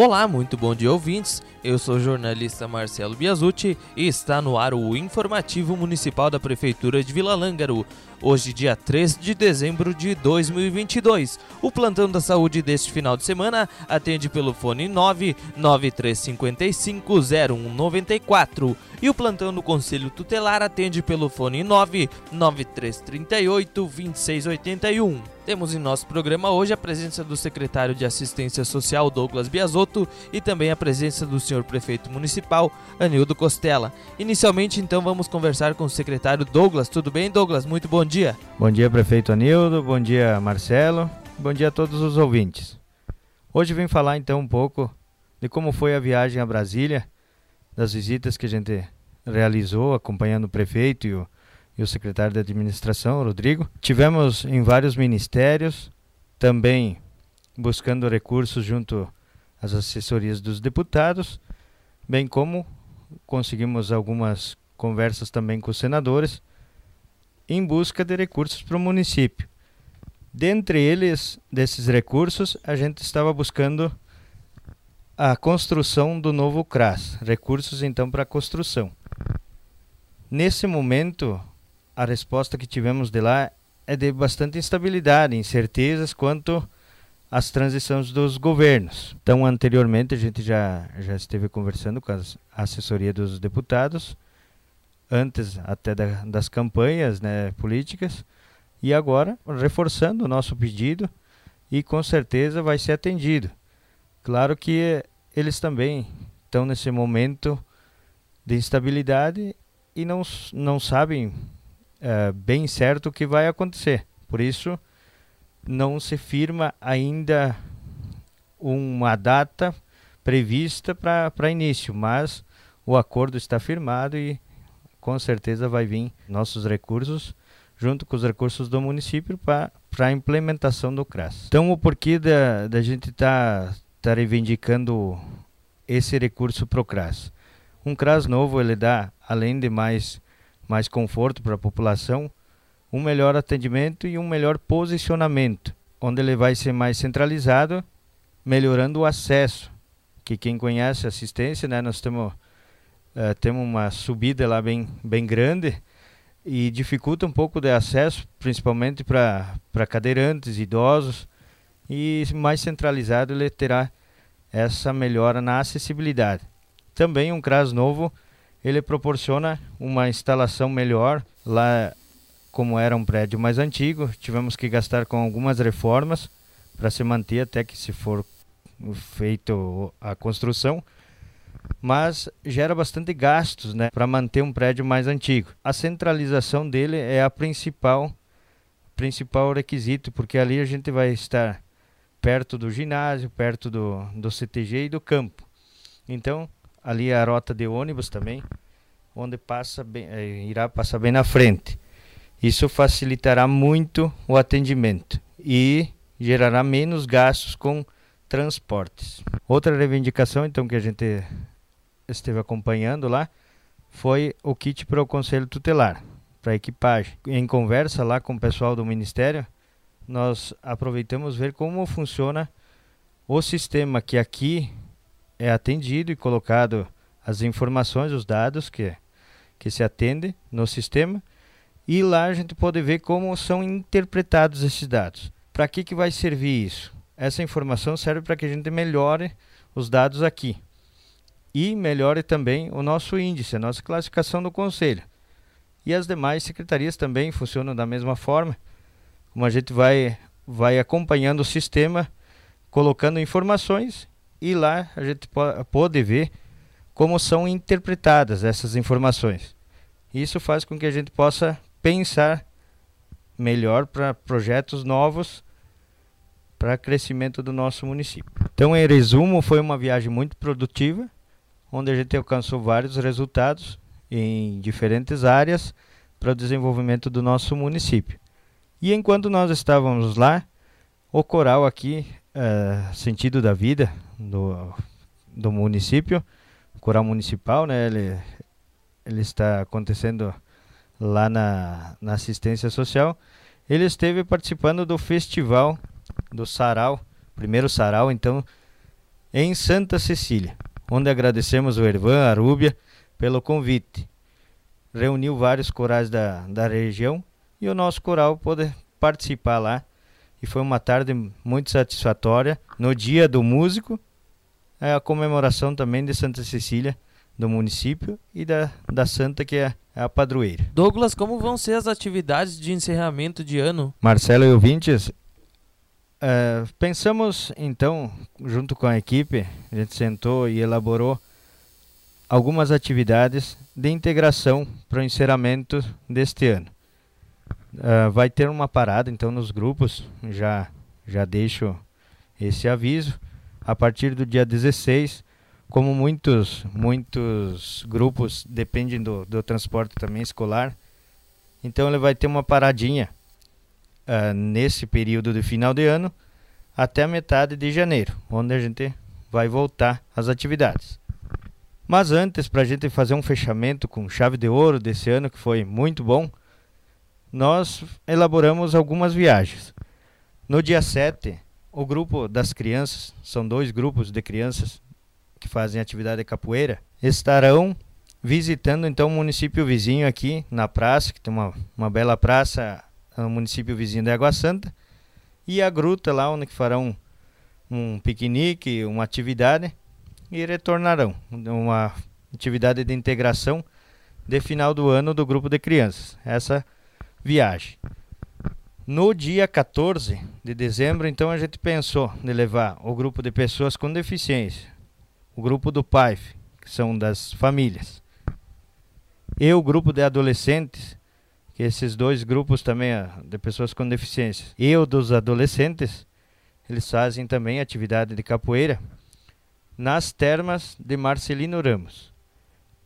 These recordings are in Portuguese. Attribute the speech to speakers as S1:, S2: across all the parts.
S1: Olá, muito bom dia ouvintes. Eu sou o jornalista Marcelo Biasucci e está no ar o informativo municipal da Prefeitura de Vila Lângaro. Hoje, dia 3 de dezembro de 2022. O plantão da saúde deste final de semana atende pelo fone 993550194 e o plantão do Conselho Tutelar atende pelo fone 993382681. Temos em nosso programa hoje a presença do secretário de Assistência Social Douglas Biasotto e também a presença do senhor prefeito municipal Anildo Costela. Inicialmente, então, vamos conversar com o secretário Douglas. Tudo bem, Douglas? Muito bom dia.
S2: Bom dia, prefeito Anildo. Bom dia, Marcelo. Bom dia a todos os ouvintes. Hoje vim falar então um pouco de como foi a viagem a Brasília, das visitas que a gente realizou acompanhando o prefeito e o e o secretário de administração, Rodrigo. Tivemos em vários ministérios, também buscando recursos junto às assessorias dos deputados, bem como conseguimos algumas conversas também com os senadores em busca de recursos para o município. Dentre eles, desses recursos, a gente estava buscando a construção do novo CRAS, recursos então para a construção. Nesse momento, a resposta que tivemos de lá é de bastante instabilidade, incertezas quanto às transições dos governos. Então, anteriormente, a gente já, já esteve conversando com a assessoria dos deputados, antes até da, das campanhas né, políticas, e agora reforçando o nosso pedido e com certeza vai ser atendido. Claro que eles também estão nesse momento de instabilidade e não, não sabem é, bem certo o que vai acontecer. Por isso, não se firma ainda uma data prevista para início, mas o acordo está firmado e com certeza vai vir nossos recursos junto com os recursos do município para a implementação do CRAS. Então, o porquê da, da gente estar tá, tá reivindicando esse recurso para o CRAS? Um CRAS novo, ele dá, além de mais mais conforto para a população, um melhor atendimento e um melhor posicionamento, onde ele vai ser mais centralizado, melhorando o acesso. Que quem conhece a assistência, né, nós temos uh, temos uma subida lá bem bem grande e dificulta um pouco de acesso, principalmente para para cadeirantes, idosos, e mais centralizado ele terá essa melhora na acessibilidade. Também um CRAS novo ele proporciona uma instalação melhor. Lá, como era um prédio mais antigo, tivemos que gastar com algumas reformas para se manter até que se for feito a construção, mas gera bastante gastos, né, para manter um prédio mais antigo. A centralização dele é a principal principal requisito, porque ali a gente vai estar perto do ginásio, perto do, do CTG e do campo. Então, ali a rota de ônibus também, onde passa bem, é, irá passar bem na frente. Isso facilitará muito o atendimento e gerará menos gastos com transportes. Outra reivindicação, então, que a gente esteve acompanhando lá, foi o kit para o Conselho Tutelar, para equipagem. Em conversa lá com o pessoal do Ministério, nós aproveitamos ver como funciona o sistema que aqui é atendido e colocado as informações, os dados que, que se atende no sistema e lá a gente pode ver como são interpretados esses dados. Para que, que vai servir isso? Essa informação serve para que a gente melhore os dados aqui e melhore também o nosso índice, a nossa classificação do conselho. E as demais secretarias também funcionam da mesma forma, como a gente vai, vai acompanhando o sistema, colocando informações e lá a gente pode ver como são interpretadas essas informações. Isso faz com que a gente possa pensar melhor para projetos novos para crescimento do nosso município. Então, em resumo, foi uma viagem muito produtiva, onde a gente alcançou vários resultados em diferentes áreas para o desenvolvimento do nosso município. E enquanto nós estávamos lá, o coral aqui, uh, Sentido da Vida, do, do município, coral municipal, né? Ele, ele está acontecendo lá na, na assistência social. Ele esteve participando do festival do Sarau, primeiro Sarau, então em Santa Cecília, onde agradecemos o Ervan Arúbia pelo convite. Reuniu vários corais da, da região e o nosso coral pôde participar lá. E foi uma tarde muito satisfatória. No dia do músico, é a comemoração também de Santa Cecília, do município, e da, da Santa, que é a padroeira.
S1: Douglas, como vão ser as atividades de encerramento de ano?
S2: Marcelo e ouvintes, é, pensamos então, junto com a equipe, a gente sentou e elaborou algumas atividades de integração para o encerramento deste ano. Uh, vai ter uma parada então nos grupos, já, já deixo esse aviso. A partir do dia 16, como muitos, muitos grupos dependem do, do transporte também escolar, então ele vai ter uma paradinha uh, nesse período de final de ano até a metade de janeiro, onde a gente vai voltar às atividades. Mas antes, para a gente fazer um fechamento com chave de ouro desse ano, que foi muito bom, nós elaboramos algumas viagens. No dia 7, o grupo das crianças, são dois grupos de crianças que fazem atividade de capoeira, estarão visitando então o município vizinho aqui na praça, que tem uma, uma bela praça no município vizinho de Água Santa, e a gruta lá onde farão um piquenique, uma atividade e retornarão. Uma atividade de integração de final do ano do grupo de crianças. Essa viagem. No dia 14 de dezembro, então, a gente pensou de levar o grupo de pessoas com deficiência, o grupo do PAIF, que são das famílias, e o grupo de adolescentes, que esses dois grupos também de pessoas com deficiência, e o dos adolescentes, eles fazem também atividade de capoeira nas termas de Marcelino Ramos.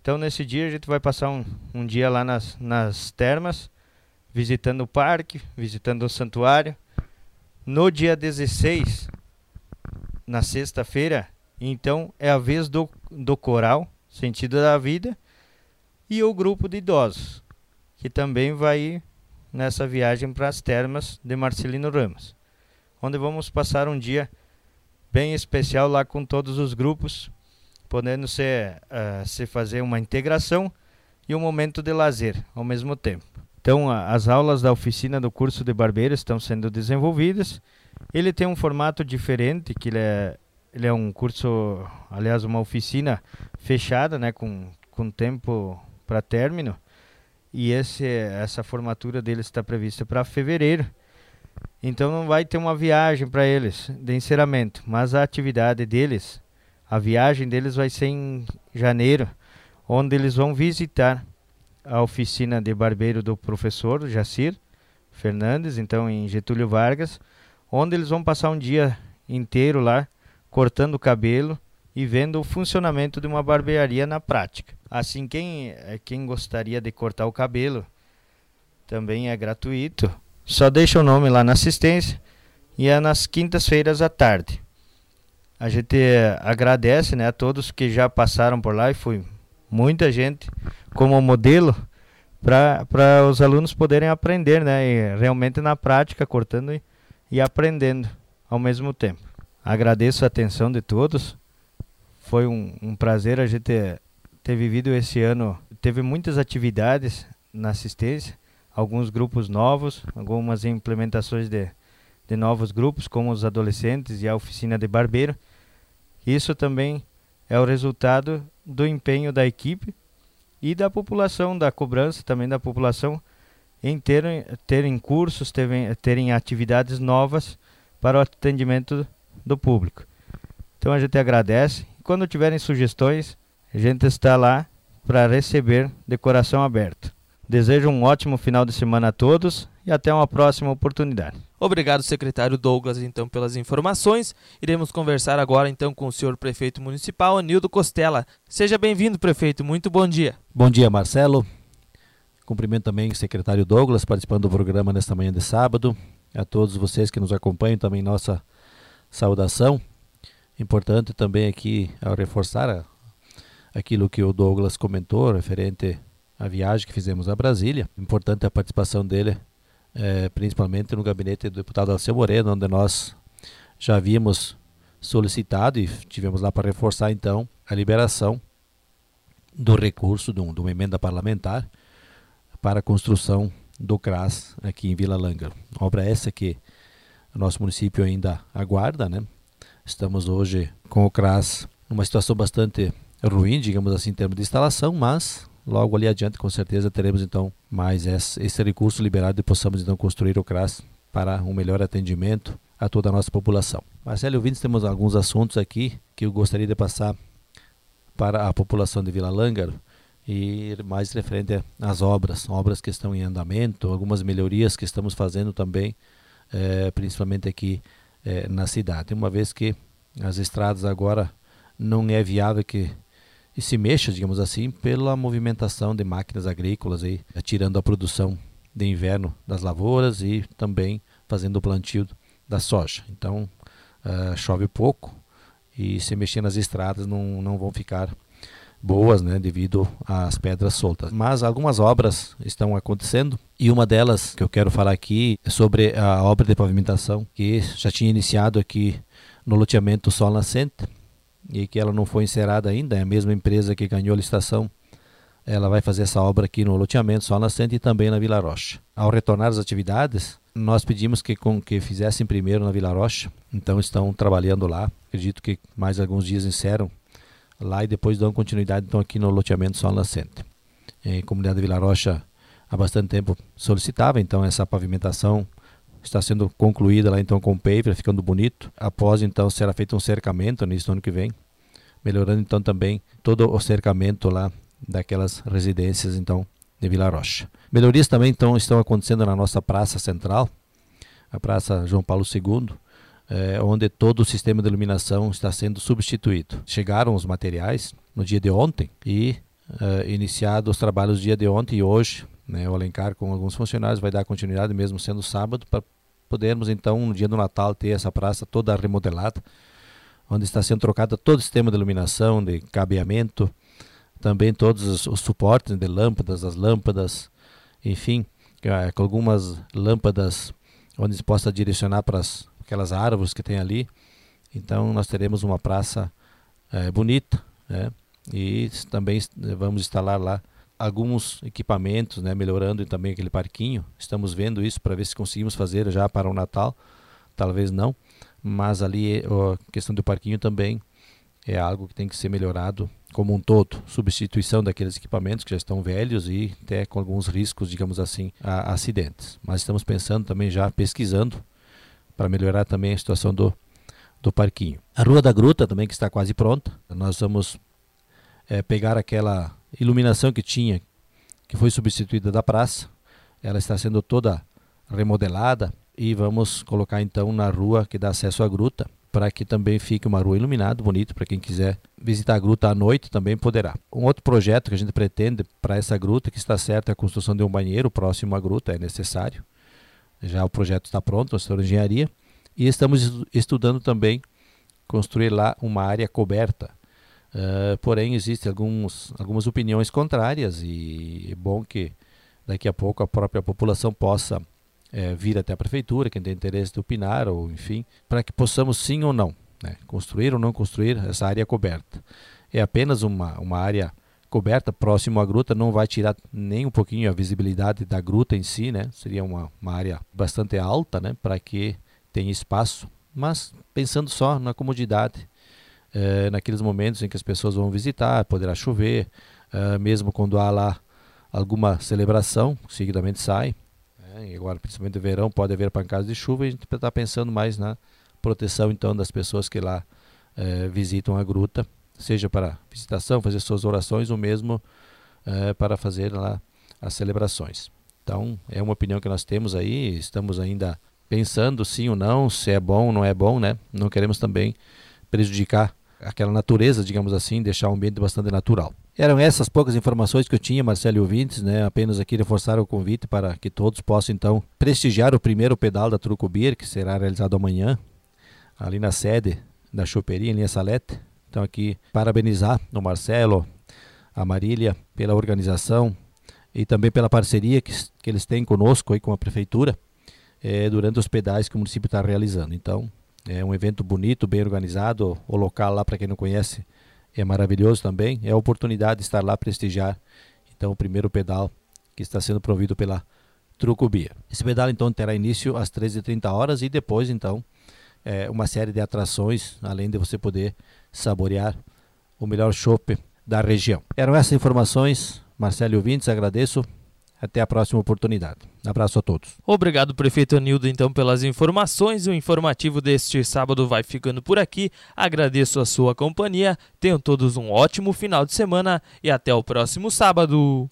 S2: Então, nesse dia, a gente vai passar um, um dia lá nas, nas termas, visitando o parque, visitando o santuário. No dia 16, na sexta-feira, então é a vez do, do coral, Sentido da Vida, e o grupo de idosos, que também vai ir nessa viagem para as termas de Marcelino Ramos, onde vamos passar um dia bem especial lá com todos os grupos, podendo ser, uh, se fazer uma integração e um momento de lazer ao mesmo tempo. Então, as aulas da oficina do curso de barbeiro estão sendo desenvolvidas. Ele tem um formato diferente, que ele é, ele é um curso, aliás, uma oficina fechada, né, com, com tempo para término. E esse, essa formatura dele está prevista para fevereiro. Então não vai ter uma viagem para eles de encerramento, mas a atividade deles, a viagem deles vai ser em janeiro, onde eles vão visitar a oficina de barbeiro do professor Jacir Fernandes, então em Getúlio Vargas, onde eles vão passar um dia inteiro lá cortando o cabelo e vendo o funcionamento de uma barbearia na prática. Assim, quem, eh, quem gostaria de cortar o cabelo também é gratuito só deixa o nome lá na assistência e é nas quintas-feiras à tarde. A gente agradece né, a todos que já passaram por lá e foi muita gente como modelo para os alunos poderem aprender, né, e realmente na prática, cortando e, e aprendendo ao mesmo tempo. Agradeço a atenção de todos. Foi um, um prazer a gente ter, ter vivido esse ano. Teve muitas atividades na assistência alguns grupos novos, algumas implementações de, de novos grupos, como os adolescentes e a oficina de barbeiro. Isso também é o resultado do empenho da equipe e da população, da cobrança também da população em terem, terem cursos, terem, terem atividades novas para o atendimento do público. Então a gente agradece. Quando tiverem sugestões, a gente está lá para receber de coração aberto. Desejo um ótimo final de semana a todos e até uma próxima oportunidade.
S1: Obrigado, secretário Douglas, então, pelas informações. Iremos conversar agora, então, com o senhor prefeito municipal, Anildo Costela. Seja bem-vindo, prefeito. Muito bom dia.
S3: Bom dia, Marcelo. Cumprimento também o secretário Douglas, participando do programa nesta manhã de sábado. A todos vocês que nos acompanham, também nossa saudação. Importante também aqui, ao reforçar aquilo que o Douglas comentou, referente a viagem que fizemos a Brasília. Importante a participação dele, é, principalmente no gabinete do deputado Alceu Moreno, onde nós já havíamos solicitado e tivemos lá para reforçar então a liberação do recurso de, um, de uma emenda parlamentar para a construção do CRAS aqui em Vila Lângaro. Obra essa que nosso município ainda aguarda, né? Estamos hoje com o CRAS numa situação bastante ruim, digamos assim, em termos de instalação, mas logo ali adiante com certeza teremos então mais esse, esse recurso liberado e possamos então construir o CRAS para um melhor atendimento a toda a nossa população. Marcelo ouvintes, temos alguns assuntos aqui que eu gostaria de passar para a população de Vila Lângaro e mais referente às obras, obras que estão em andamento, algumas melhorias que estamos fazendo também, eh, principalmente aqui eh, na cidade. Uma vez que as estradas agora não é viável que se mexa, digamos assim, pela movimentação de máquinas agrícolas aí, tirando a produção de inverno das lavouras e também fazendo o plantio da soja. Então, uh, chove pouco e se mexer nas estradas não, não vão ficar boas, né, devido às pedras soltas. Mas algumas obras estão acontecendo e uma delas que eu quero falar aqui é sobre a obra de pavimentação que já tinha iniciado aqui no loteamento Sol Nascente e que ela não foi encerrada ainda. É a mesma empresa que ganhou a licitação ela vai fazer essa obra aqui no loteamento Sol Nascente e também na Vila Rocha. Ao retornar às atividades, nós pedimos que, com, que fizessem primeiro na Vila Rocha, então estão trabalhando lá. Acredito que mais alguns dias encerram lá e depois dão continuidade então aqui no loteamento Sol Nascente. A comunidade da Vila Rocha há bastante tempo solicitava então essa pavimentação está sendo concluída lá então com o paver, ficando bonito. Após então será feito um cercamento nesse ano que vem, melhorando então também todo o cercamento lá daquelas residências então de Vila Rocha. Melhorias também então estão acontecendo na nossa praça central, a Praça João Paulo II, é, onde todo o sistema de iluminação está sendo substituído. Chegaram os materiais no dia de ontem e é, os trabalhos dia de ontem e hoje, né, o Alencar com alguns funcionários vai dar continuidade mesmo sendo sábado para podermos então no dia do Natal ter essa praça toda remodelada, onde está sendo trocado todo o sistema de iluminação, de cabeamento, também todos os, os suportes de lâmpadas, as lâmpadas, enfim, é, com algumas lâmpadas onde se possa direcionar para as, aquelas árvores que tem ali. Então nós teremos uma praça é, bonita, né? E também vamos instalar lá alguns equipamentos, né, melhorando também aquele parquinho. Estamos vendo isso para ver se conseguimos fazer já para o Natal. Talvez não, mas ali a questão do parquinho também é algo que tem que ser melhorado como um todo, substituição daqueles equipamentos que já estão velhos e até com alguns riscos, digamos assim, a acidentes. Mas estamos pensando também já pesquisando para melhorar também a situação do, do parquinho. A Rua da Gruta também que está quase pronta. Nós vamos é, pegar aquela iluminação que tinha, que foi substituída da praça. Ela está sendo toda remodelada e vamos colocar então na rua que dá acesso à gruta para que também fique uma rua iluminada, bonito, para quem quiser visitar a gruta à noite também poderá. Um outro projeto que a gente pretende para essa gruta, que está certo, é a construção de um banheiro próximo à gruta, é necessário. Já o projeto está pronto, a de engenharia, e estamos estudando também construir lá uma área coberta. Uh, porém, existem alguns, algumas opiniões contrárias e é bom que daqui a pouco a própria população possa é, vir até a prefeitura, quem tem interesse de opinar, ou enfim, para que possamos sim ou não né, construir ou não construir essa área coberta. É apenas uma, uma área coberta próximo à gruta, não vai tirar nem um pouquinho a visibilidade da gruta em si, né? Seria uma, uma área bastante alta, né? Para que tenha espaço, mas pensando só na comodidade, é, naqueles momentos em que as pessoas vão visitar, poderá chover, é, mesmo quando há lá alguma celebração, seguidamente sai, né? Agora, principalmente no verão, pode haver pancadas de chuva e a gente está pensando mais na proteção então das pessoas que lá eh, visitam a gruta, seja para visitação, fazer suas orações ou mesmo eh, para fazer lá as celebrações. Então, é uma opinião que nós temos aí, estamos ainda pensando sim ou não, se é bom ou não é bom, né? Não queremos também prejudicar aquela natureza, digamos assim, deixar o ambiente bastante natural. Eram essas poucas informações que eu tinha, Marcelo e ouvintes, né? Apenas aqui reforçar o convite para que todos possam então prestigiar o primeiro pedal da Truco Beer, que será realizado amanhã, ali na sede da choperia em Linha Salete. Então aqui parabenizar o Marcelo, a Marília pela organização e também pela parceria que, que eles têm conosco e com a prefeitura eh, durante os pedais que o município está realizando. Então, É um evento bonito, bem organizado. O local lá, para quem não conhece, é maravilhoso também. É a oportunidade de estar lá prestigiar. Então, o primeiro pedal que está sendo provido pela Trucubia. Esse pedal então terá início às 13h30 horas e depois então é, uma série de atrações, além de você poder saborear o melhor chopp da região. Eram essas informações, Marcelo ouvintes, agradeço. Até a próxima oportunidade. Abraço a todos.
S1: Obrigado, prefeito Anildo, então, pelas informações. O informativo deste sábado vai ficando por aqui. Agradeço a sua companhia. Tenham todos um ótimo final de semana e até o próximo sábado.